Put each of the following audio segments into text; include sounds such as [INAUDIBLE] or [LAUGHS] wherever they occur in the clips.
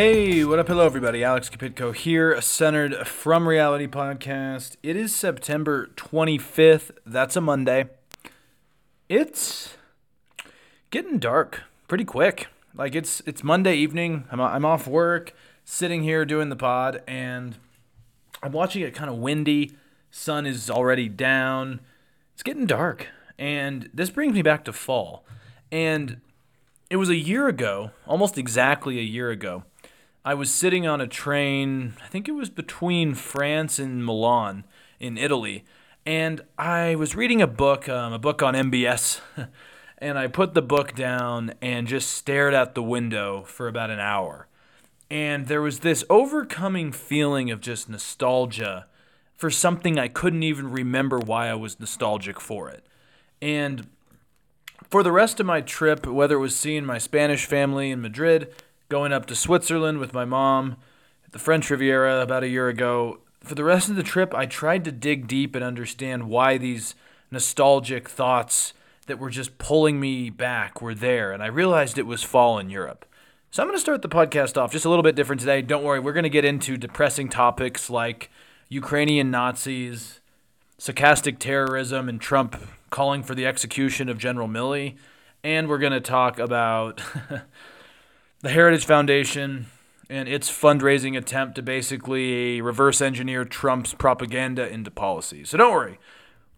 Hey, what up? Hello, everybody. Alex Kapitko here, centered from Reality Podcast. It is September 25th. That's a Monday. It's getting dark pretty quick. Like it's it's Monday evening. I'm I'm off work, sitting here doing the pod, and I'm watching it kind of windy. Sun is already down. It's getting dark, and this brings me back to fall. And it was a year ago, almost exactly a year ago. I was sitting on a train, I think it was between France and Milan in Italy, and I was reading a book, um, a book on MBS, [LAUGHS] and I put the book down and just stared out the window for about an hour. And there was this overcoming feeling of just nostalgia for something I couldn't even remember why I was nostalgic for it. And for the rest of my trip, whether it was seeing my Spanish family in Madrid, going up to Switzerland with my mom at the French Riviera about a year ago. For the rest of the trip, I tried to dig deep and understand why these nostalgic thoughts that were just pulling me back were there, and I realized it was fall in Europe. So I'm going to start the podcast off just a little bit different today. Don't worry, we're going to get into depressing topics like Ukrainian Nazis, stochastic terrorism, and Trump calling for the execution of General Milley. And we're going to talk about [LAUGHS] the Heritage Foundation and its fundraising attempt to basically reverse engineer Trump's propaganda into policy. So don't worry.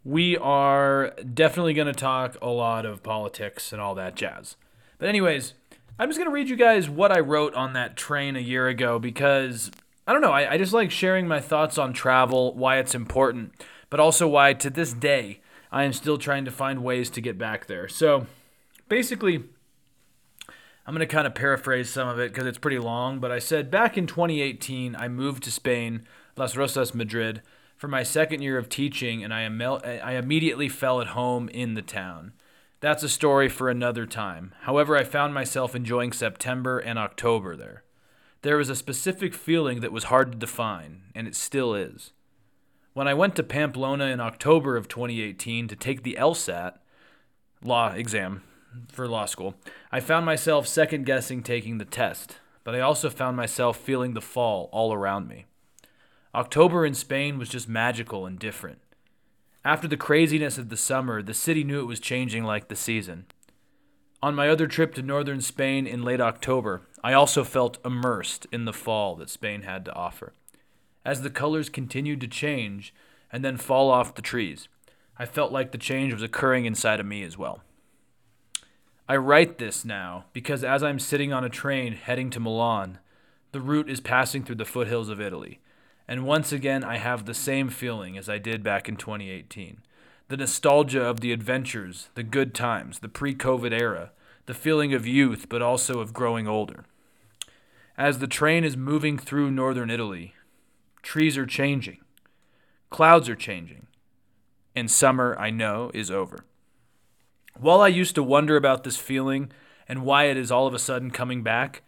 We are definitely going to talk a lot of politics and all that jazz. But, anyways, I'm just going to read you guys what I wrote on that train a year ago because I don't know. I, I just like sharing my thoughts on travel, why it's important, but also why to this day I am still trying to find ways to get back there. So, basically, I'm going to kind of paraphrase some of it because it's pretty long, but I said back in 2018, I moved to Spain, Las Rozas, Madrid, for my second year of teaching, and I, am- I immediately fell at home in the town. That's a story for another time. However, I found myself enjoying September and October there. There was a specific feeling that was hard to define, and it still is. When I went to Pamplona in October of 2018 to take the LSAT law exam, for law school. I found myself second guessing taking the test, but I also found myself feeling the fall all around me. October in Spain was just magical and different. After the craziness of the summer, the city knew it was changing like the season. On my other trip to northern Spain in late October, I also felt immersed in the fall that Spain had to offer. As the colors continued to change and then fall off the trees, I felt like the change was occurring inside of me as well. I write this now because as I'm sitting on a train heading to Milan, the route is passing through the foothills of Italy. And once again, I have the same feeling as I did back in 2018 the nostalgia of the adventures, the good times, the pre COVID era, the feeling of youth, but also of growing older. As the train is moving through northern Italy, trees are changing, clouds are changing, and summer, I know, is over. While I used to wonder about this feeling and why it is all of a sudden coming back,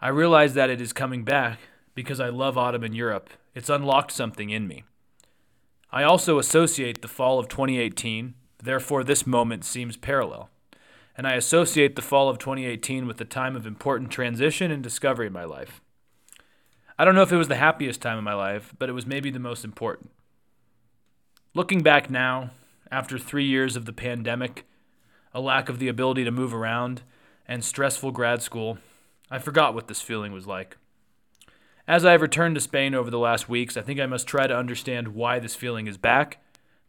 I realize that it is coming back because I love autumn in Europe. It's unlocked something in me. I also associate the fall of 2018, therefore, this moment seems parallel. And I associate the fall of 2018 with the time of important transition and discovery in my life. I don't know if it was the happiest time of my life, but it was maybe the most important. Looking back now, after three years of the pandemic, a lack of the ability to move around, and stressful grad school, I forgot what this feeling was like. As I have returned to Spain over the last weeks, I think I must try to understand why this feeling is back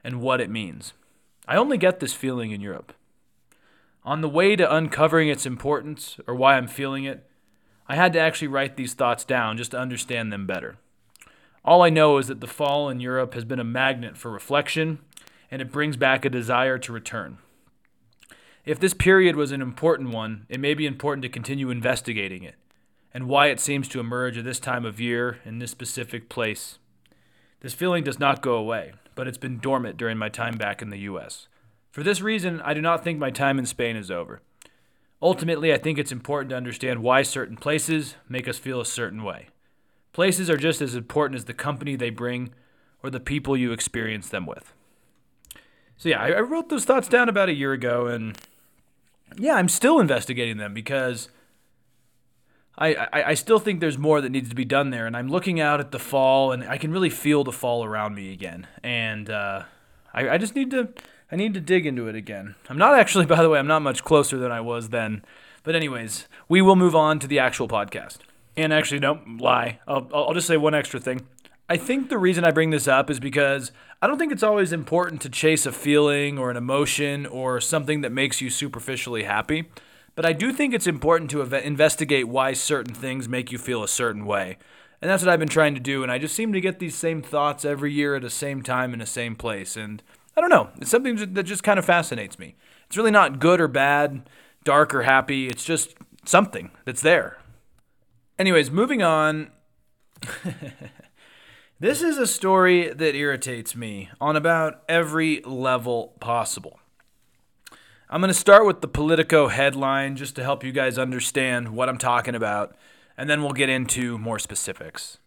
and what it means. I only get this feeling in Europe. On the way to uncovering its importance or why I'm feeling it, I had to actually write these thoughts down just to understand them better. All I know is that the fall in Europe has been a magnet for reflection, and it brings back a desire to return. If this period was an important one, it may be important to continue investigating it and why it seems to emerge at this time of year in this specific place. This feeling does not go away, but it's been dormant during my time back in the US. For this reason, I do not think my time in Spain is over. Ultimately, I think it's important to understand why certain places make us feel a certain way. Places are just as important as the company they bring or the people you experience them with. So, yeah, I wrote those thoughts down about a year ago, and yeah, I'm still investigating them because I, I, I still think there's more that needs to be done there. And I'm looking out at the fall, and I can really feel the fall around me again. And uh, I, I just need to I need to dig into it again. I'm not actually, [LAUGHS] by the way, I'm not much closer than I was then. But anyways, we will move on to the actual podcast. And actually, don't lie. I'll, I'll just say one extra thing. I think the reason I bring this up is because I don't think it's always important to chase a feeling or an emotion or something that makes you superficially happy. But I do think it's important to investigate why certain things make you feel a certain way. And that's what I've been trying to do. And I just seem to get these same thoughts every year at the same time in the same place. And I don't know. It's something that just kind of fascinates me. It's really not good or bad, dark or happy. It's just something that's there. Anyways, moving on. [LAUGHS] this is a story that irritates me on about every level possible. I'm going to start with the Politico headline just to help you guys understand what I'm talking about, and then we'll get into more specifics.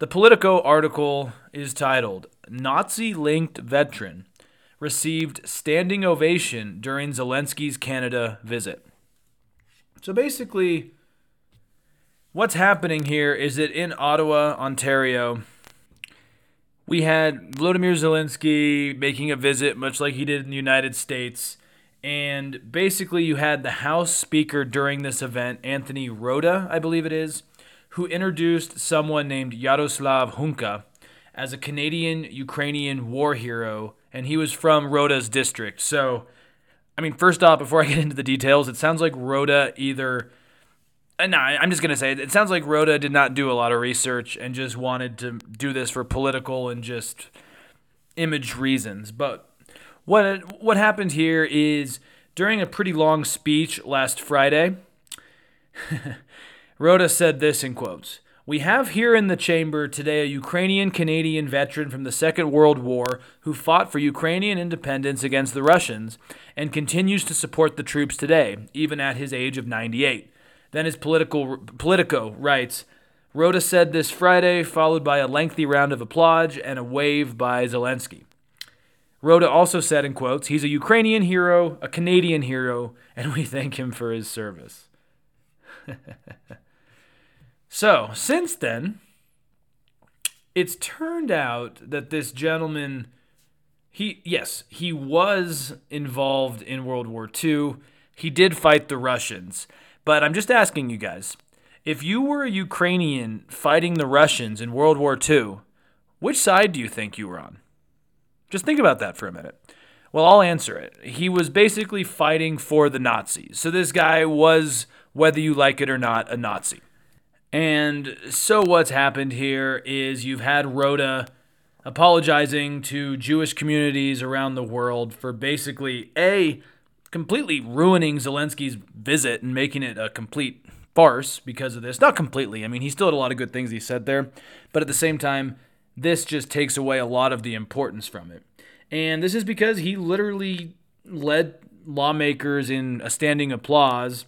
The Politico article is titled Nazi linked veteran received standing ovation during Zelensky's Canada visit. So basically, what's happening here is that in Ottawa, Ontario, we had Vladimir Zelensky making a visit, much like he did in the United States. And basically, you had the House Speaker during this event, Anthony Rota, I believe it is, who introduced someone named Yaroslav Hunka as a Canadian Ukrainian war hero, and he was from Rota's district. So, I mean, first off, before I get into the details, it sounds like Rota either. Uh, no, I'm just to say it. it sounds like Rota did not do a lot of research and just wanted to do this for political and just image reasons. But what what happened here is during a pretty long speech last Friday, [LAUGHS] Rota said this in quotes. We have here in the chamber today a Ukrainian Canadian veteran from the Second World War who fought for Ukrainian independence against the Russians and continues to support the troops today, even at his age of 98. Then his political Politico writes, Rota said this Friday, followed by a lengthy round of applause and a wave by Zelensky. Rota also said in quotes, he's a Ukrainian hero, a Canadian hero, and we thank him for his service. [LAUGHS] so, since then, it's turned out that this gentleman he yes, he was involved in World War II. He did fight the Russians. But I'm just asking you guys, if you were a Ukrainian fighting the Russians in World War II, which side do you think you were on? Just think about that for a minute. Well, I'll answer it. He was basically fighting for the Nazis. So this guy was, whether you like it or not, a Nazi. And so what's happened here is you've had Rota apologizing to Jewish communities around the world for basically A, completely ruining Zelensky's visit and making it a complete farce because of this. Not completely. I mean, he still had a lot of good things he said there. But at the same time, this just takes away a lot of the importance from it. And this is because he literally led lawmakers in a standing applause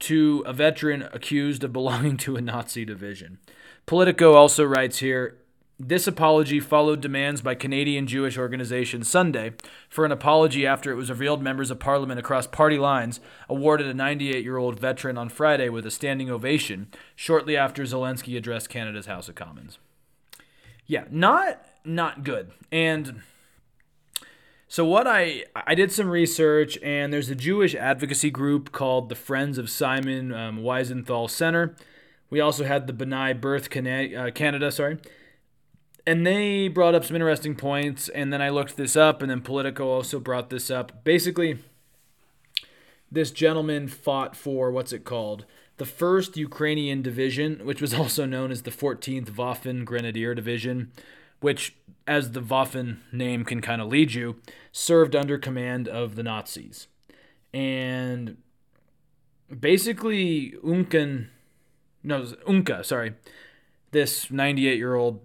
to a veteran accused of belonging to a Nazi division. Politico also writes here this apology followed demands by Canadian Jewish organization Sunday for an apology after it was revealed members of parliament across party lines awarded a 98 year old veteran on Friday with a standing ovation shortly after Zelensky addressed Canada's House of Commons yeah, not not good. And so what I I did some research, and there's a Jewish advocacy group called the Friends of Simon um, Wiesenthal Center. We also had the B'nai Brith Canada, uh, Canada, sorry, and they brought up some interesting points. And then I looked this up, and then Politico also brought this up. Basically, this gentleman fought for what's it called? the 1st Ukrainian Division, which was [LAUGHS] also known as the 14th Waffen Grenadier Division, which, as the Waffen name can kind of lead you, served under command of the Nazis. And basically, Unken, no, Unka, sorry, this 98 year old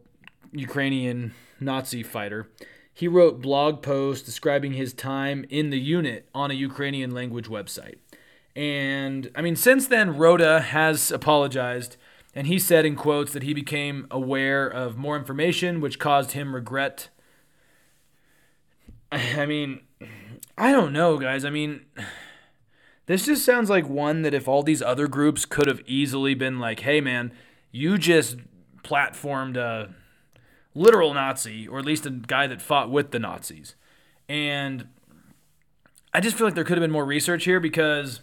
Ukrainian Nazi fighter, he wrote blog posts describing his time in the unit on a Ukrainian language website. And I mean, since then, Rota has apologized, and he said in quotes that he became aware of more information, which caused him regret. I mean, I don't know, guys. I mean, This just sounds like one that if all these other groups could have easily been like, hey, man, you just platformed a literal Nazi, or at least a guy that fought with the Nazis. And I just feel like there could have been more research here because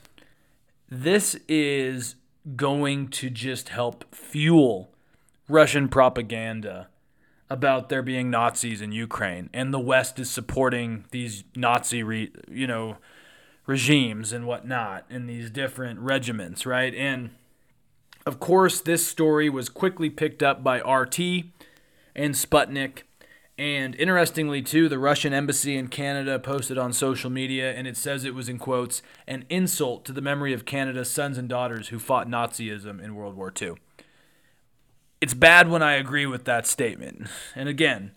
this is going to just help fuel Russian propaganda about there being Nazis in Ukraine and the West is supporting these Nazi, re, you know, regimes and whatnot in these different regiments, right? And of course, this story was quickly picked up by RT and Sputnik. And interestingly, too, the Russian embassy in Canada posted on social media, and it says it was in quotes, an insult to the memory of Canada's sons and daughters who fought Nazism in World War II. It's bad when I agree with that statement. And again,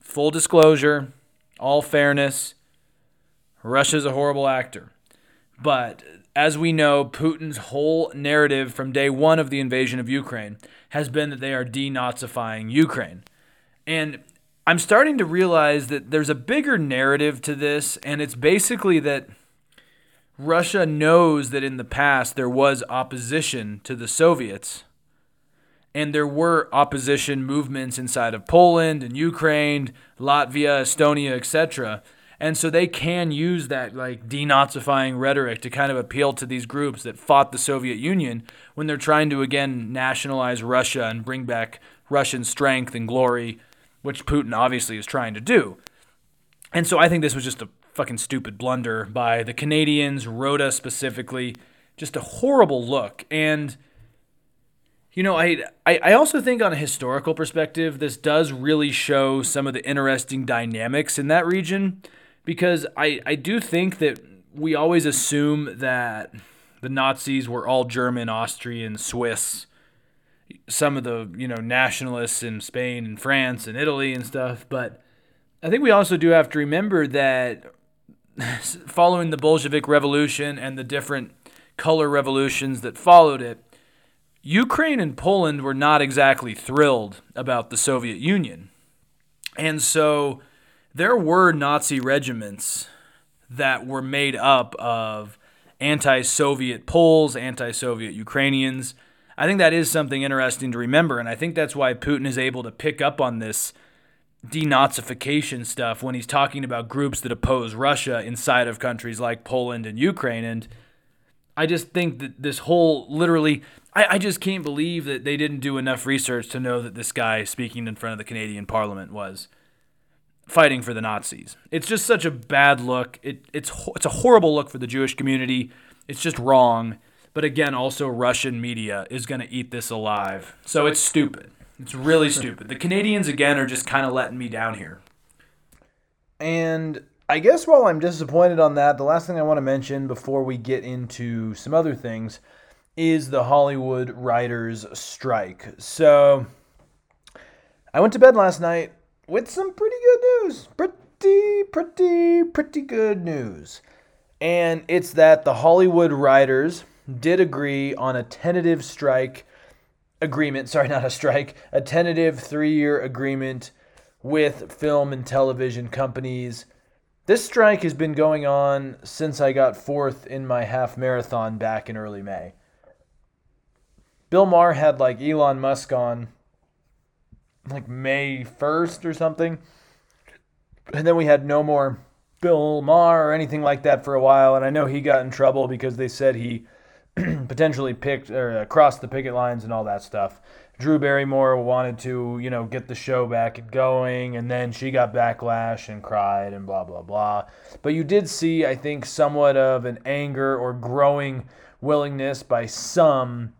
full disclosure, all fairness, Russia's a horrible actor. But as we know, Putin's whole narrative from day one of the invasion of Ukraine has been that they are denazifying Ukraine. And I'm starting to realize that there's a bigger narrative to this, and it's basically that Russia knows that in the past there was opposition to the Soviets, and there were opposition movements inside of Poland and Ukraine, Latvia, Estonia, etc. And so they can use that like denazifying rhetoric to kind of appeal to these groups that fought the Soviet Union when they're trying to again nationalize Russia and bring back Russian strength and glory, which Putin obviously is trying to do. And so I think this was just a fucking stupid blunder by the Canadians, Rota specifically. Just a horrible look. And you know, I, I I also think on a historical perspective, this does really show some of the interesting dynamics in that region because I, I do think that we always assume that the Nazis were all German, Austrian, Swiss, some of the, you know, nationalists in Spain and France and Italy and stuff, but I think we also do have to remember that [LAUGHS] following the Bolshevik Revolution and the different color revolutions that followed it, Ukraine and Poland were not exactly thrilled about the Soviet Union. And so there were Nazi regiments that were made up of anti Soviet Poles, anti Soviet Ukrainians. I think that is something interesting to remember, and I think that's why Putin is able to pick up on this denazification stuff when he's talking about groups that oppose Russia inside of countries like Poland and Ukraine. And I just think that this whole literally, I, I just can't believe that they didn't do enough research to know that this guy speaking in front of the Canadian Parliament was fighting for the Nazis. It's just such a bad look. It, it's it's a horrible look for the Jewish community. It's just wrong. But again, also Russian media is going to eat this alive. So it's stupid. It's really [LAUGHS] stupid. The Canadians again are just kind of letting me down here. And I guess while I'm disappointed on that, the last thing I want to mention before we get into some other things is the Hollywood writers strike. So I went to bed last night with some pretty good news. Pretty, pretty, pretty good news. And it's that the Hollywood writers did agree on a tentative strike agreement. [LAUGHS] Sorry, not a strike, a tentative three year agreement with film and television companies. This strike has been going on since I got fourth in my half marathon back in early May. Bill Maher had like Elon Musk on like May 1st or something. And then we had no more Bill Maher or anything like that for a while. And I know he got in trouble because they said he [CLEARS THROAT] potentially picked or uh, crossed the picket lines and all that stuff. Drew Barrymore wanted to, you know, get the show back going, and then she got backlash and cried and blah, blah, blah. But you did see, I think, somewhat of an anger or growing willingness by some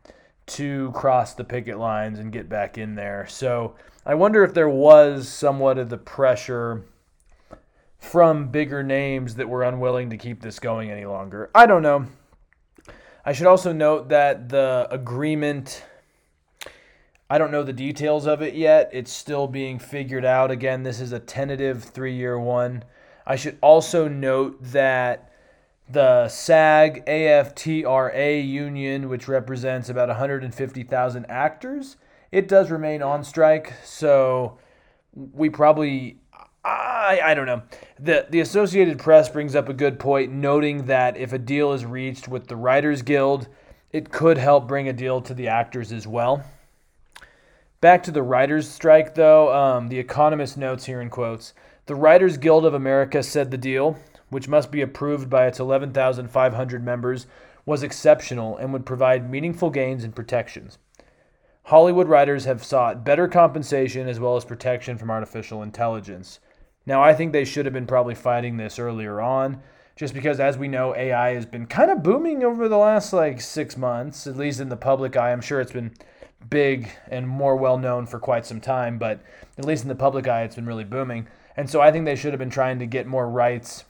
to cross the picket lines and get back in there. So I wonder if there was somewhat of the pressure from bigger names that were unwilling to keep this going any longer. I don't know. I should also note that the agreement, I don't know the details of it yet. It's still being figured out. Again, this is a tentative three year one. I should also note that the SAG AFTRA union, which represents about 150,000 actors, it does remain on strike. So we probably, I, I don't know. The the Associated Press brings up a good point, noting that if a deal is reached with the Writers Guild, it could help bring a deal to the actors as well. Back to the writers' strike, though, um, the Economist notes here in quotes The Writers Guild of America said the deal, which must be approved by its 11,500 members, was exceptional and would provide meaningful gains and protections. Hollywood writers have sought better compensation as well as protection from artificial intelligence. Now, I think they should have been probably fighting this earlier on, just because, as we know, AI has been kind of booming over the last like six months, at least in the public eye. I'm sure it's been big and more well known for quite some time, but at least in the public eye, it's been really booming. And so I think they should have been trying to get more rights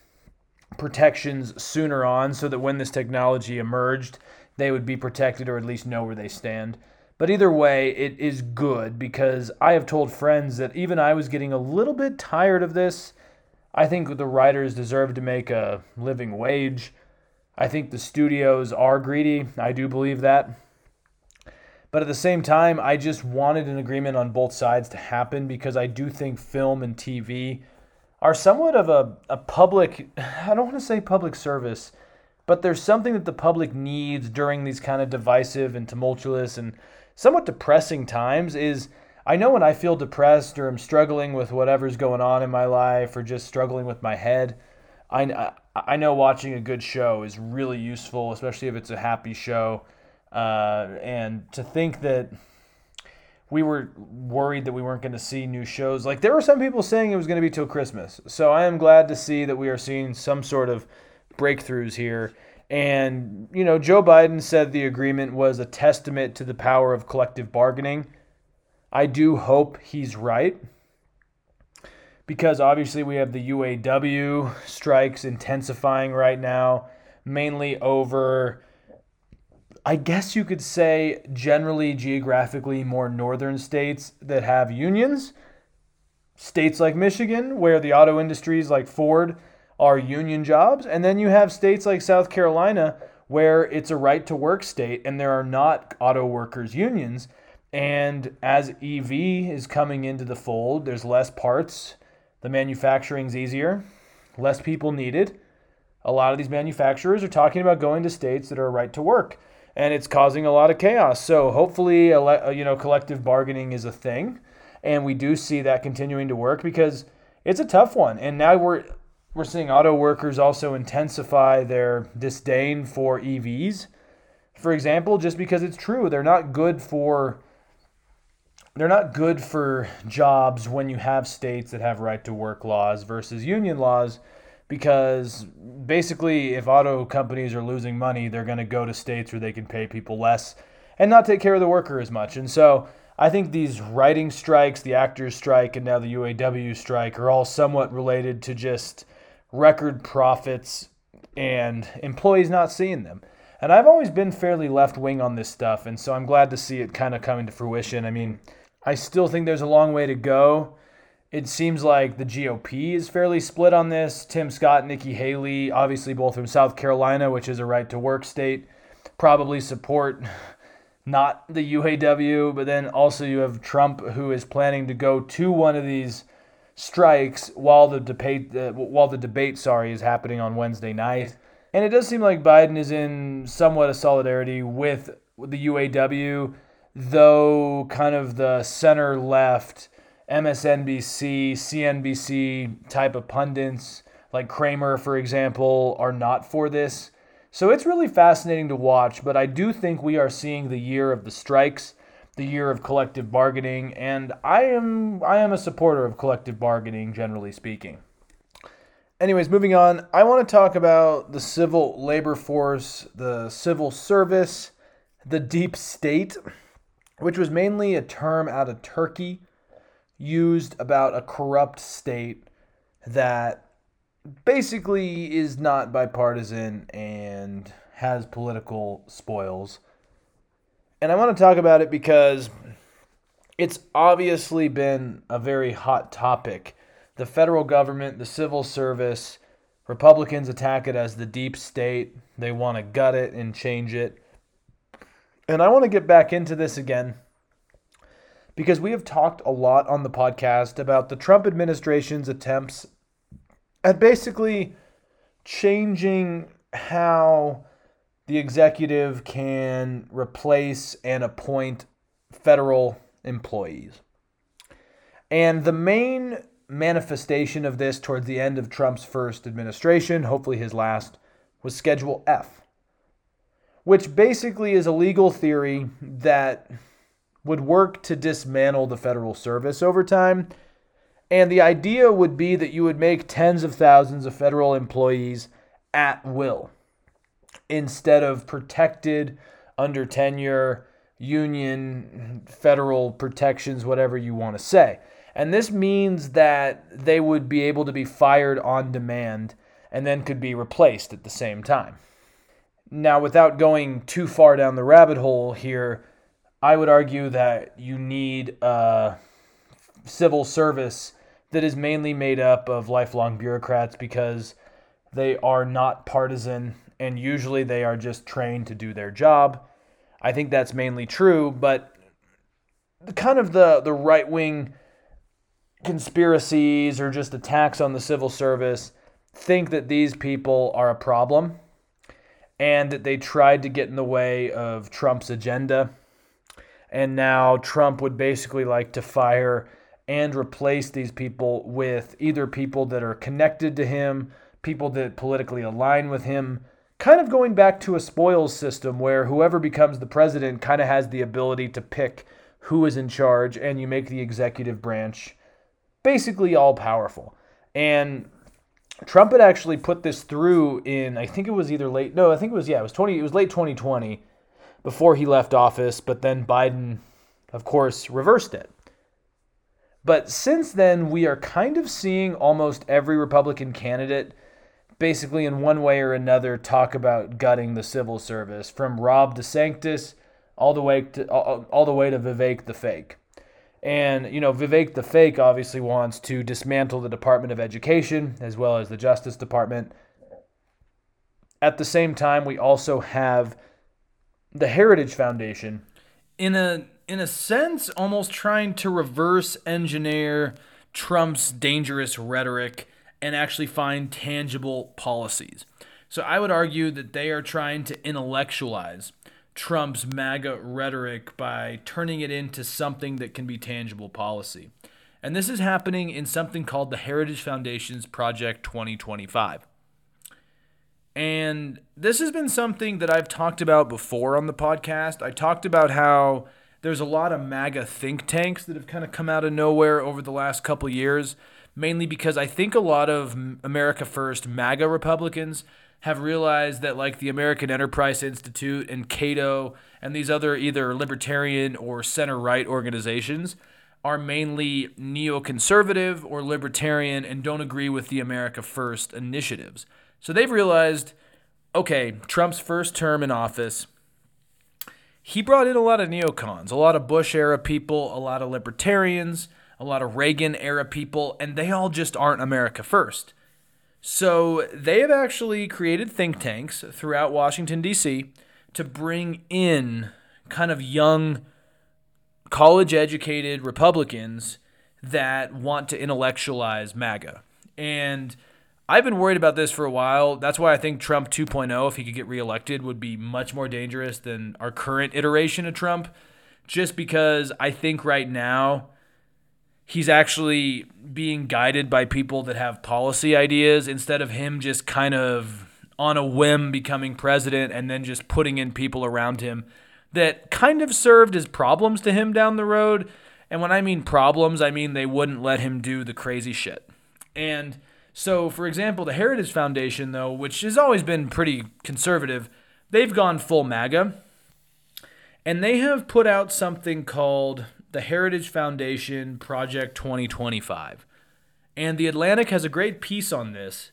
protections sooner on so that when this technology emerged, they would be protected or at least know where they stand. But either way, it is good because I have told friends that even I was getting a little bit tired of this. I think the writers deserve to make a living wage. I think the studios are greedy. I do believe that. But at the same time, I just wanted an agreement on both sides to happen because I do think film and TV are somewhat of a, a public, [SIGHS] I don't want to say public service, but there's something that the public needs during these kind of divisive and tumultuous and somewhat depressing times is I know when I feel depressed or I'm struggling with whatever's going on in my life or just struggling with my head, I, I know watching a good show is really useful, especially if it's a happy show. Uh, and to think that we were worried that we weren't going to see new shows. Like there were some people saying it was going to be till Christmas. So I am glad to see that we are seeing some sort of breakthroughs here. And, you know, Joe Biden said the agreement was a testament to the power of collective bargaining. I do hope he's right because obviously we have the UAW strikes intensifying right now, mainly over I guess you could say generally geographically more northern states that have unions. States like Michigan, where the auto industries like Ford are union jobs. And then you have states like South Carolina, where it's a right to work state and there are not auto workers' unions. And as EV is coming into the fold, there's less parts, the manufacturing's easier, less people needed. A lot of these manufacturers are talking about going to states that are right to work and it's causing a lot of chaos. So hopefully, uh, you know, collective bargaining is a thing, and we do see that continuing to work because it's a tough one. And now we're we're seeing auto workers also intensify their disdain for EVs. For example, just because it's true, they're not good for they're not good for jobs when you have states that have right to work laws versus union laws because basically, if auto companies are losing money, they're going to go to states where they can pay people less and not take care of the worker as much. And so I think these writing strikes, the actors' strike, and now the UAW strike are all somewhat related to just record profits and employees not seeing them. And I've always been fairly left wing on this stuff, and so I'm glad to see it kind of coming to fruition. I mean, I still think there's a long way to go it seems like the GOP is fairly split on this. Tim Scott, Nikki Haley, obviously both from South Carolina, which is a right to work state, probably support not the UAW, but then also you have Trump who is planning to go to one of these strikes while the debate uh, while the debate sorry is happening on Wednesday night. And it does seem like Biden is in somewhat of solidarity with the UAW, though kind of the center left MSNBC, CNBC type of pundits, like Cramer, for example, are not for this. So it's really fascinating to watch, but I do think we are seeing the year of the strikes, the year of collective bargaining, and I am I am a supporter of collective bargaining generally speaking. Anyways, moving on, I want to talk about the civil labor force, the civil service, the deep state, which was mainly a term out of Turkey used about a corrupt state that basically is not bipartisan and has political spoils. And I want to talk about it because it's obviously been a very hot topic. The federal government, the civil service, Republicans attack it as the deep state. They want to gut it and change it. And I want to get back into this again because we have talked a lot on the podcast about the Trump administration's attempts at basically changing how the executive can replace and appoint federal employees. And the main manifestation of this towards the end of Trump's first administration, hopefully his last, was Schedule F, which basically is a legal theory that would work to dismantle the federal service over time. And the idea would be that you would make tens of thousands of federal employees at will instead of protected under tenure, union, federal protections, whatever you want to say. And this means that they would be able to be fired on demand and then could be replaced at the same time. Now, without going too far down the rabbit hole here, I would argue that you need a civil service that is mainly made up of lifelong bureaucrats because they are not partisan and usually they are just trained to do their job. I think that's mainly true, but kind of the, the right wing conspiracies or just attacks on the civil service think that these people are a problem and that they tried to get in the way of Trump's agenda. And now Trump would basically like to fire and replace these people with either people that are connected to him, people that politically align with him, kind of going back to a spoils system where whoever becomes the president kind of has the ability to pick who is in charge and you make the executive branch basically all powerful. And Trump had actually put this through in I think it was either late no, I think it was yeah, it was 20 it was late 2020 before he left office, but then Biden of course reversed it. But since then we are kind of seeing almost every Republican candidate basically in one way or another talk about gutting the civil service from Rob DeSantis all the way to all, all the way to Vivek the fake. And, you know, Vivek the fake obviously wants to dismantle the Department of Education as well as the Justice Department. At the same time, we also have the Heritage Foundation. In a in a sense, almost trying to reverse engineer Trump's dangerous rhetoric and actually find tangible policies. So I would argue that they are trying to intellectualize Trump's MAGA rhetoric by turning it into something that can be tangible policy. And this is happening in something called the Heritage Foundation's Project 2025. And this has been something that I've talked about before on the podcast. I talked about how there's a lot of MAGA think tanks that have kind of come out of nowhere over the last couple years, mainly because I think a lot of America First MAGA Republicans have realized that like the American Enterprise Institute and Cato and these other either libertarian or center right organizations are mainly neoconservative or libertarian and don't agree with the America First initiatives. So they've realized okay, Trump's first term in office, he brought in a lot of neocons, a lot of Bush era people, a lot of libertarians, a lot of Reagan era people, and they all just aren't America First. So they have actually created think tanks throughout Washington, D.C. to bring in kind of young, college educated Republicans that want to intellectualize MAGA. And I've been worried about this for a while. That's why I think Trump 2.0, if he could get reelected, would be much more dangerous than our current iteration of Trump. Just because I think right now, he's actually being guided by people that have policy ideas instead of him just kind of on a whim becoming president and then just putting in people around him that kind of served as problems to him down the road. And when I mean problems, I mean they wouldn't let him do the crazy shit. And so, for example, the Heritage Foundation, though, which has always been pretty conservative, they've gone full MAGA. And they have put out something called the Heritage Foundation Project 2025. And The Atlantic has a great piece on this.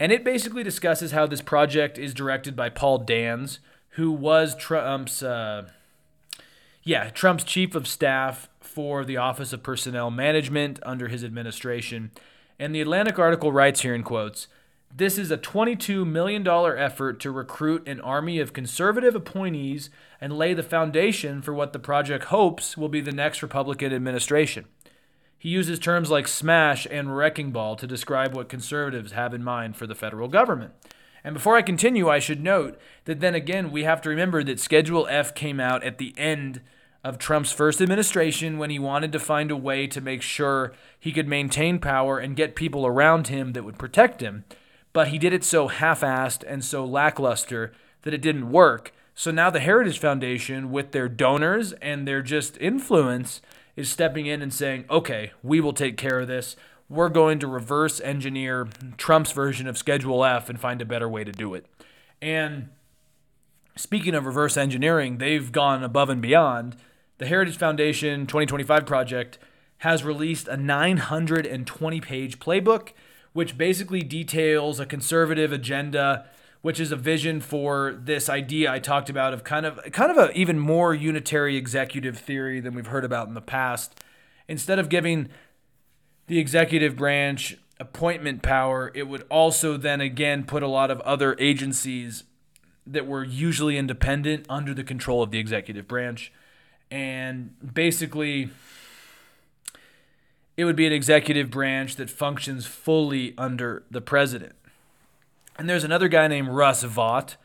And it basically discusses how this project is directed by Paul Dans, who was Trump's, uh, yeah, Trump's chief of staff for the Office of Personnel Management under his administration. And the Atlantic article writes here in quotes This is a $22 million effort to recruit an army of conservative appointees and lay the foundation for what the project hopes will be the next Republican administration. He uses terms like smash and wrecking ball to describe what conservatives have in mind for the federal government. And before I continue, I should note that then again, we have to remember that Schedule F came out at the end of Trump's first administration when he wanted to find a way to make sure he could maintain power and get people around him that would protect him. But he did it so half assed and so lackluster that it didn't work. So now the Heritage Foundation, with their donors and their just influence, is stepping in and saying, okay, we will take care of this. We're going to reverse engineer Trump's version of Schedule F and find a better way to do it. And speaking of reverse engineering, they've gone above and beyond. The Heritage Foundation 2025 project has released a 920 page playbook, which basically details a conservative agenda, which is a vision for this idea I talked about of kind of kind of a even more unitary executive theory than we've heard about in the past. Instead of giving the executive branch appointment power, it would also then again put a lot of other agencies that were usually independent under the control of the executive branch. And basically, it would be an executive branch that functions fully under the president. And there's another guy named Russ Vought,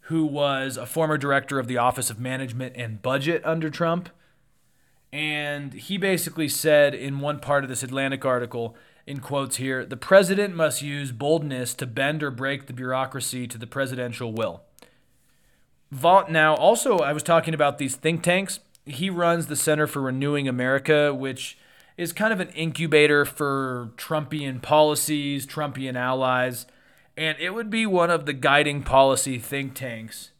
who was a former director of the Office of Management and Budget under Trump. And he basically said in one part of this Atlantic article, in quotes here, the president must use boldness to bend or break the bureaucracy to the presidential will. Vought now also, I was talking about these think tanks. He runs the Center for Renewing America, which is kind of an incubator for Trumpian policies, Trumpian allies and it would be one of the guiding policy think tanks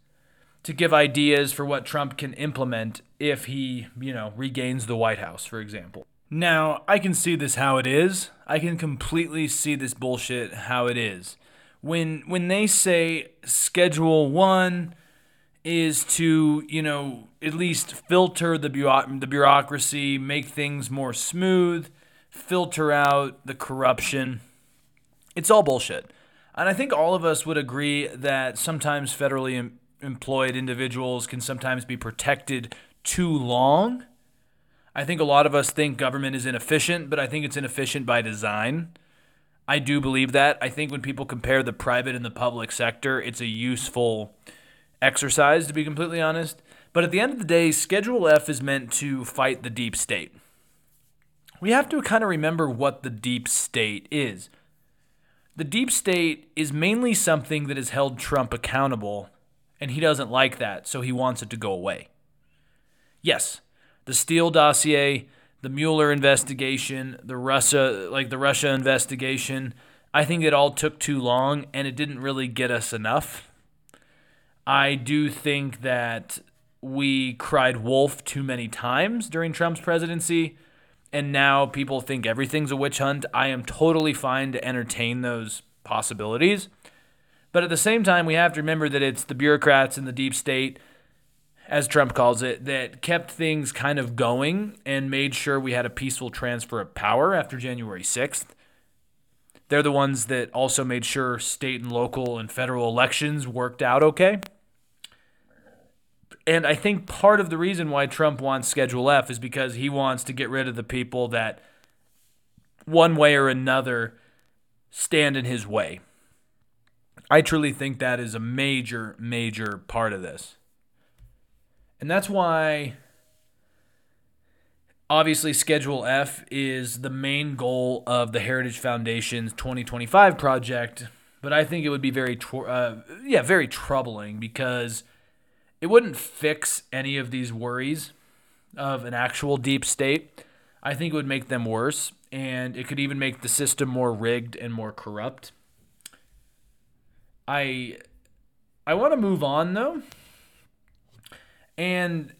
to give ideas for what Trump can implement if he, you know, regains the White House, for example. Now, I can see this how it is. I can completely see this bullshit how it is. When when they say schedule 1 is to, you know, at least filter the bu- the bureaucracy, make things more smooth, filter out the corruption. It's all bullshit. And I think all of us would agree that sometimes federally em- employed individuals can sometimes be protected too long. I think a lot of us think government is inefficient, but I think it's inefficient by design. I do believe that. I think when people compare the private and the public sector, it's a useful exercise, to be completely honest. But at the end of the day, Schedule F is meant to fight the deep state. We have to kind of remember what the deep state is. The deep state is mainly something that has held Trump accountable, and he doesn't like that, so he wants it to go away. Yes, the Steele dossier, the Mueller investigation, the Russia like the Russia investigation, I think it all took too long and it didn't really get us enough. I do think that we cried wolf too many times during Trump's presidency and now people think everything's a witch hunt, I am totally fine to entertain those possibilities. But at the same time, we have to remember that it's the bureaucrats in the deep state, as Trump calls it, that kept things kind of going and made sure we had a peaceful transfer of power after January 6th. They're the ones that also made sure state and local and federal elections worked out okay. And I think part of the reason why Trump wants Schedule F is because he wants to get rid of the people that, one way or another, stand in his way. I truly think that is a major, major part of this. And that's why, obviously, Schedule F is the main goal of the Heritage Foundation's 2025 project. But I think it would be very, tr- uh, yeah, very troubling because it wouldn't fix any of these worries of an actual deep state. I think it would make them worse, and it could even make the system more rigged and more corrupt. I I want to move on though. And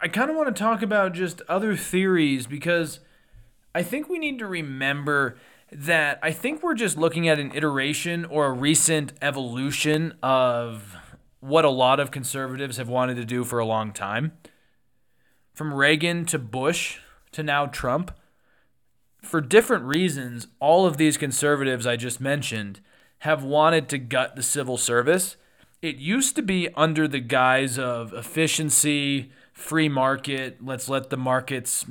I kind of want to talk about just other theories because I think we need to remember that I think we're just looking at an iteration or a recent evolution of what a lot of conservatives have wanted to do for a long time. From Reagan to Bush to now Trump, for different reasons, all of these conservatives I just mentioned have wanted to gut the civil service. It used to be under the guise of efficiency, free market, let's let the markets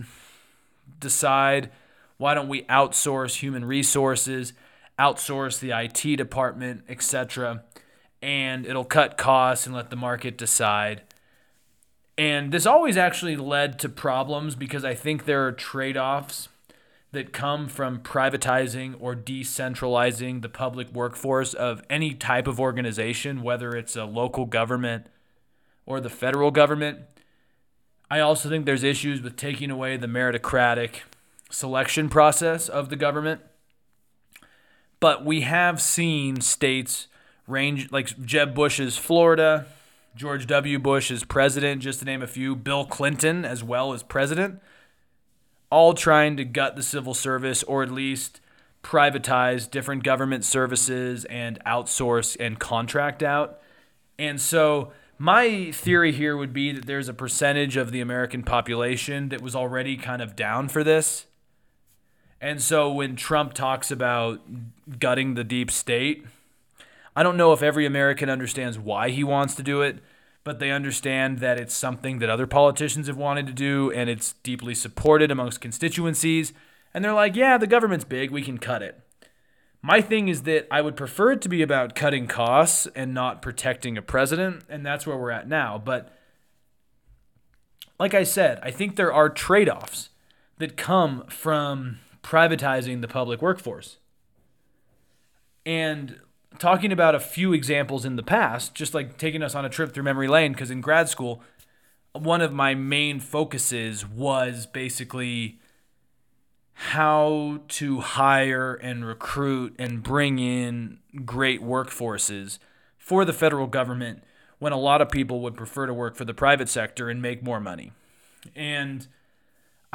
decide. Why don't we outsource human resources, outsource the IT department, etc., and it'll cut costs and let the market decide. And this always actually led to problems because I think there are trade offs that come from privatizing or decentralizing the public workforce of any type of organization, whether it's a local government or the federal government. I also think there's issues with taking away the meritocratic selection process of the government. But we have seen states range like Jeb Bush's Florida, George W. Bush as president, just to name a few, Bill Clinton as well as president all trying to gut the civil service or at least privatize different government services and outsource and contract out. And so my theory here would be that there's a percentage of the American population that was already kind of down for this. And so when Trump talks about gutting the deep state, I don't know if every American understands why he wants to do it, but they understand that it's something that other politicians have wanted to do and it's deeply supported amongst constituencies. And they're like, yeah, the government's big, we can cut it. My thing is that I would prefer it to be about cutting costs and not protecting a president, and that's where we're at now. But like I said, I think there are trade offs that come from privatizing the public workforce. And talking about a few examples in the past, just like taking us on a trip through memory lane, because in grad school, one of my main focuses was basically how to hire and recruit and bring in great workforces for the federal government when a lot of people would prefer to work for the private sector and make more money. And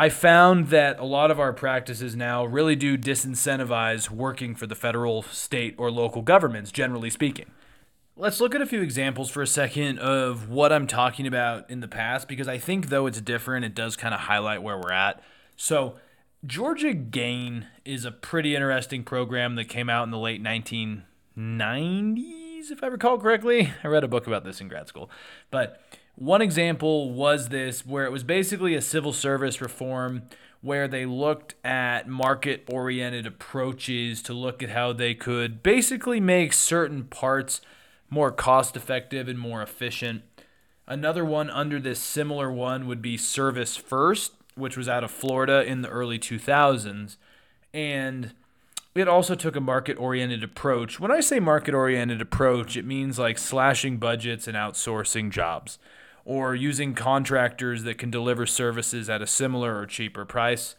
I found that a lot of our practices now really do disincentivize working for the federal, state, or local governments, generally speaking. Let's look at a few examples for a second of what I'm talking about in the past, because I think, though it's different, it does kind of highlight where we're at. So, Georgia Gain is a pretty interesting program that came out in the late 1990s, if I recall correctly. I read a book about this in grad school. But one example was this, where it was basically a civil service reform where they looked at market oriented approaches to look at how they could basically make certain parts more cost effective and more efficient. Another one under this similar one would be Service First, which was out of Florida in the early 2000s. And it also took a market oriented approach. When I say market oriented approach, it means like slashing budgets and outsourcing jobs or using contractors that can deliver services at a similar or cheaper price.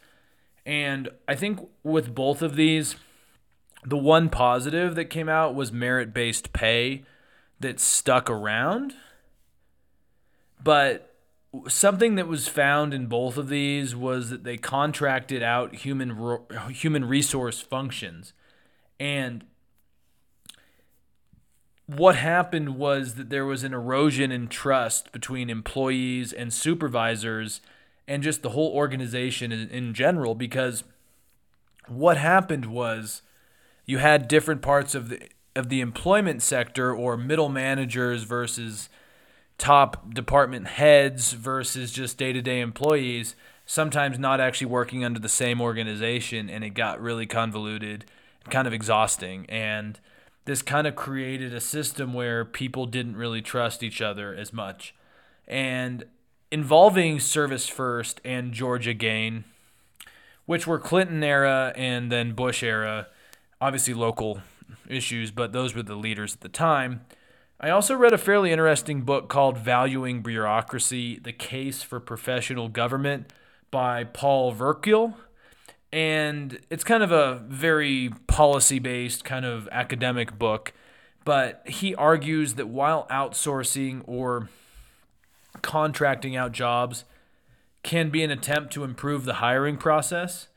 And I think with both of these, the one positive that came out was merit based pay that stuck around. But something that was found in both of these was that they contracted out human human resource functions. And what happened was that there was an erosion in trust between employees and supervisors and just the whole organization in, in, general because what happened was you had different parts of the of the employment sector or middle managers versus top department heads versus just day-to-day employees sometimes not actually working under the same organization and it got really convoluted kind of exhausting. And this kind of created a system where people didn't really trust each other as much. And involving Service First and Georgia Gain, which were Clinton era and then Bush era, obviously local issues, but those were the leaders at the time. I also read a fairly interesting book called Valuing Bureaucracy The Case for Professional Government by Paul Verkuil and it's kind of a very policy based kind of academic book but he argues that while outsourcing or contracting out jobs can be an attempt to improve the hiring process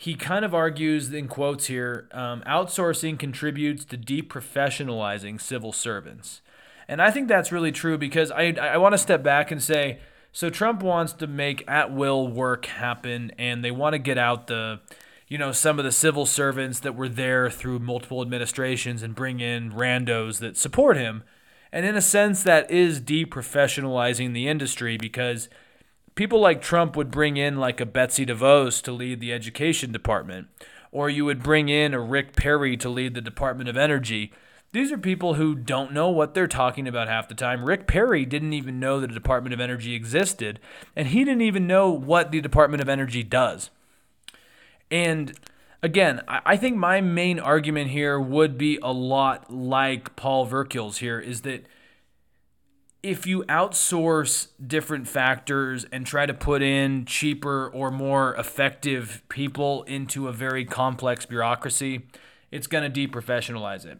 he kind of argues in quotes here um, outsourcing contributes to deprofessionalizing civil servants. And i think that's really true because i, I want to step back and say so Trump wants to make at will work happen, and they want to get out the, you know, some of the civil servants that were there through multiple administrations and bring in randos that support him. And in a sense, that is deprofessionalizing the industry because people like Trump would bring in like a Betsy DeVos to lead the education department, or you would bring in a Rick Perry to lead the Department of Energy. These are people who don't know what they're talking about half the time. Rick Perry didn't even know that the Department of Energy existed, and he didn't even know what the Department of Energy does. And again, I think my main argument here would be a lot like Paul Verkuil's here is that if you outsource different factors and try to put in cheaper or more effective people into a very complex bureaucracy, it's going to deprofessionalize it.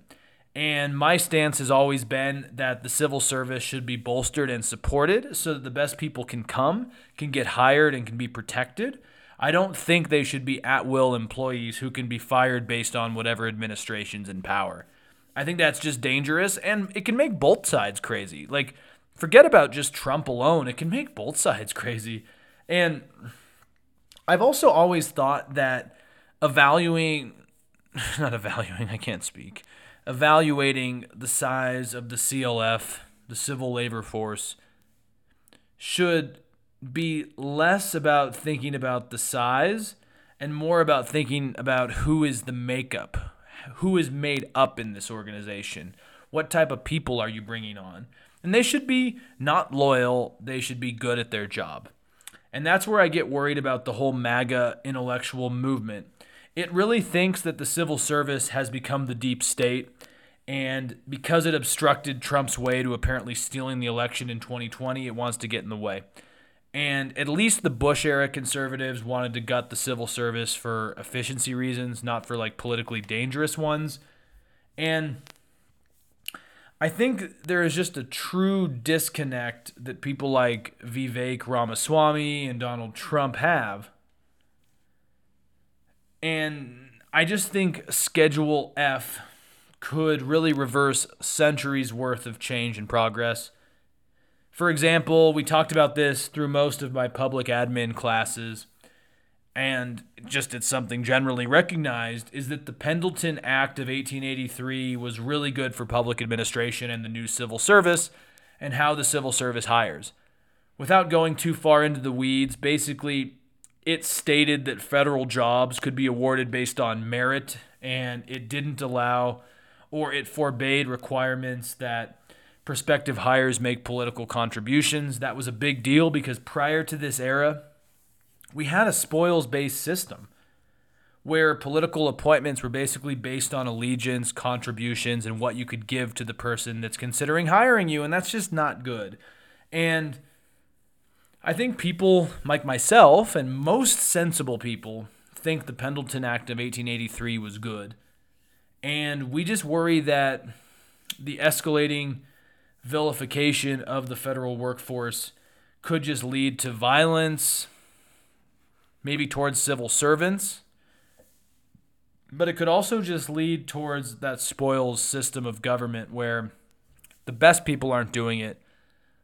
And my stance has always been that the civil service should be bolstered and supported so that the best people can come, can get hired, and can be protected. I don't think they should be at will employees who can be fired based on whatever administration's in power. I think that's just dangerous and it can make both sides crazy. Like, forget about just Trump alone, it can make both sides [LAUGHS] crazy. And I've also always thought that evaluating, [LAUGHS] not evaluating, I can't speak, evaluating the size of the CLF, the Civil Labor Force, should be less about thinking about the size and more about thinking about who is the makeup, who is made up in this organization, what type of people are you bringing on. And they should be not loyal, they should be good at their job. And that's where I get worried about the whole MAGA intellectual movement. It really thinks that the civil service has become the deep state. And because it obstructed Trump's way to apparently stealing the election in 2020, it wants to get in the way. And at least the Bush era conservatives wanted to gut the civil service for efficiency reasons, not for like politically dangerous ones. And I think there is just a true disconnect that people like Vivek Ramaswamy and Donald Trump have. And I just think Schedule F could really reverse centuries worth of change and progress. For example, we talked about this through most of my public admin classes, and just it's something generally recognized is that the Pendleton Act of 1883 was really good for public administration and the new civil service and how the civil service hires. Without going too far into the weeds, basically it stated that federal jobs could be awarded based on merit and it didn't allow or it forbade requirements that prospective hires make political contributions. That was a big deal because prior to this era, we had a spoils based system where political appointments were basically based on allegiance, contributions, and what you could give to the person that's considering hiring you. And that's just not good. And I think people like myself and most sensible people think the Pendleton Act of 1883 was good. And we just worry that the escalating vilification of the federal workforce could just lead to violence, maybe towards civil servants, but it could also just lead towards that spoils system of government where the best people aren't doing it,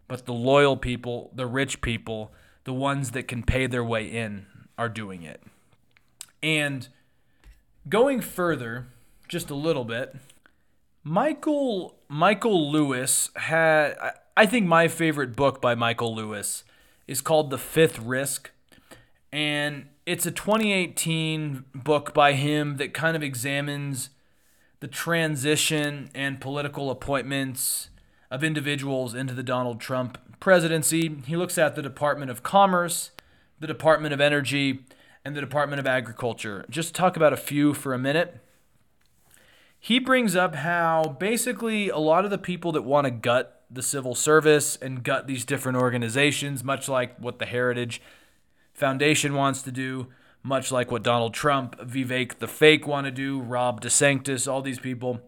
but the loyal people, the rich people, the ones that can pay their way in are doing it. And going further, just a little bit, Michael Michael Lewis had I think my favorite book by Michael Lewis is called The Fifth Risk and it's a 2018 book by him that kind of examines the transition and political appointments of individuals into the Donald Trump presidency. He looks at the Department of Commerce, the Department of Energy, and the Department of Agriculture. Just talk about a few for a minute he brings up how basically a lot of the people that want to gut the civil service and gut these different organizations, much like what the Heritage Foundation wants to do, much like what Donald Trump, Vivek the Fake want to do, Rob DeSantis, all these people,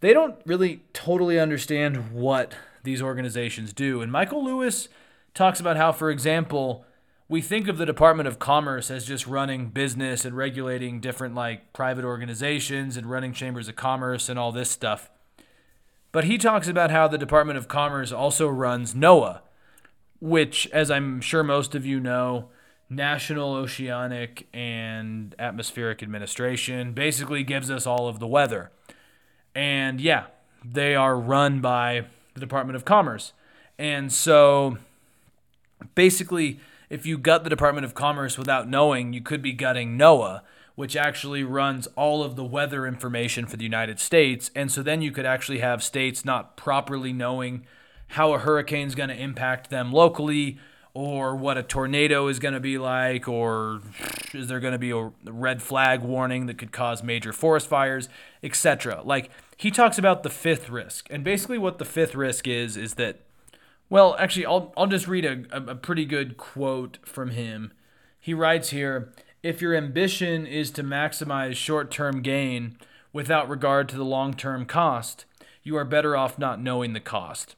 they don't really totally understand what these organizations do. And Michael Lewis talks about how, for example, we think of the Department of Commerce as just running business and regulating different like private organizations and running chambers of commerce and all this stuff. But he talks about how the Department of Commerce also runs NOAA, which, as I'm sure most of you know, National Oceanic and Atmospheric Administration basically gives us all of the weather. And yeah, they are run by the Department of Commerce. And so basically, if you gut the Department of Commerce without knowing, you could be gutting NOAA, which actually runs all of the weather information for the United States. And so then you could actually have states not properly knowing how a hurricane is going to impact them locally or what a tornado is going to be like, or is there going to be a red flag warning that could cause major forest fires, etc. Like he talks about the fifth risk, and basically what the fifth risk is is that, well, actually, I'll I'll just read a, a pretty good quote from him. He writes here: If your ambition is to maximize short-term gain without regard to the long-term cost, you are better off not knowing the cost.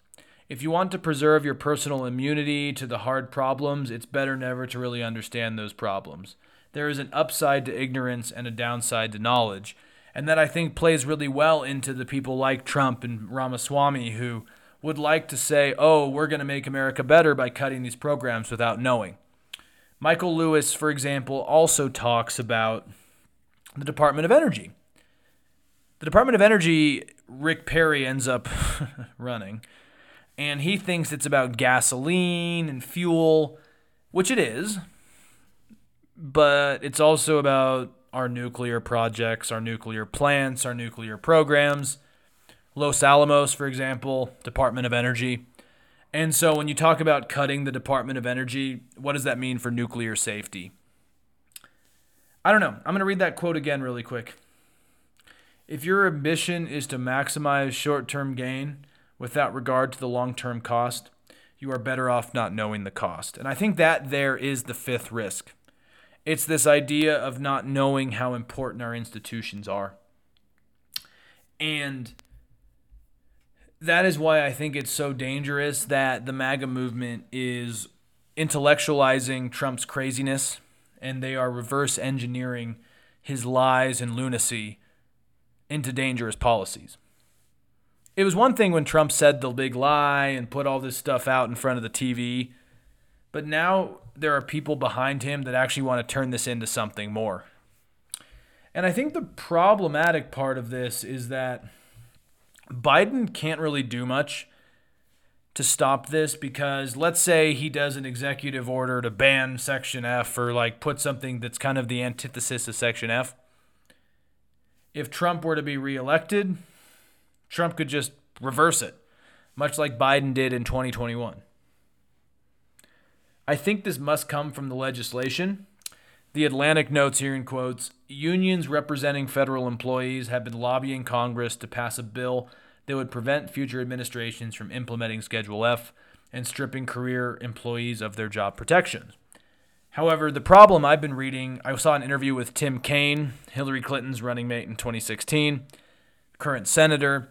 If you want to preserve your personal immunity to the hard problems, it's better never to really understand those problems. There is an upside to ignorance and a downside to knowledge. And that I think plays really well into the people like Trump and Ramaswamy who would like to say, oh, we're going to make America better by cutting these programs without knowing. Michael Lewis, for example, also talks about the Department of Energy. The Department of Energy, Rick Perry ends up [LAUGHS] running and he thinks it's about gasoline and fuel, which it is, but it's also about our nuclear projects, our nuclear plants, our nuclear programs. Los Alamos, for example, Department of Energy. And so when you talk about cutting the Department of Energy, what does that mean for nuclear safety? I don't know. I'm going to read that quote again really quick. If your ambition is to maximize short term gain, without regard to the long term cost, you are better off not knowing the cost. And I think that there is the fifth risk. It's this idea of not knowing how important our institutions are. And that is why I think it's so dangerous that the MAGA movement is intellectualizing Trump's craziness and they are reverse engineering his lies and lunacy into dangerous policies it was one thing when Trump said the big lie and put all this stuff out in front of the TV, but now there are people behind him that actually want to turn this into something more. And I think the problematic part of this is that Biden can't really do much to stop this because let's say he does an executive order to ban Section F or like put something that's kind of the antithesis of Section F. If Trump were to be reelected, Trump could just reverse it, much like Biden did in 2021. I think this must come from the legislation. The Atlantic notes here in quotes Unions representing federal employees have been lobbying Congress to pass a bill that would prevent future administrations from implementing Schedule F and stripping career employees of their job protections. However, the problem I've been reading, I saw an interview with Tim Kaine, Hillary Clinton's running mate in 2016, current senator,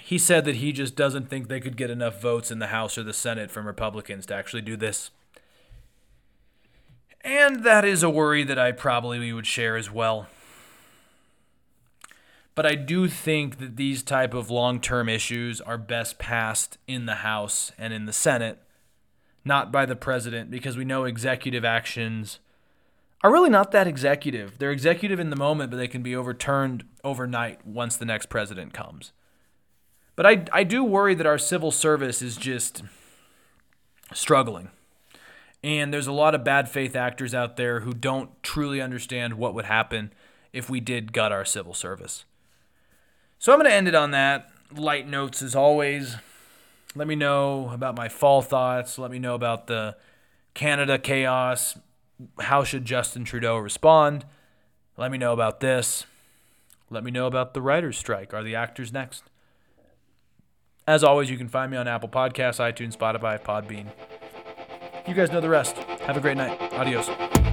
he said that he just doesn't think they could get enough votes in the House or the Senate from Republicans to actually do this. And that is a worry that I probably would share as well. But I do think that these type of long-term issues are best passed in the House and in the Senate, not by the president because we know executive actions are really not that executive. They're executive in the moment, but they can be overturned overnight once the next president comes. But I, I do worry that our civil service is just struggling. And there's a lot of bad faith actors out there who don't truly understand what would happen if we did gut our civil service. So I'm going to end it on that. Light notes as always. Let me know about my fall thoughts. Let me know about the Canada chaos. How should Justin Trudeau respond? Let me know about this. Let me know about the writer's strike. Are the actors next? As always, you can find me on Apple Podcasts, iTunes, Spotify, Podbean. You guys know the rest. Have a great night. Adios.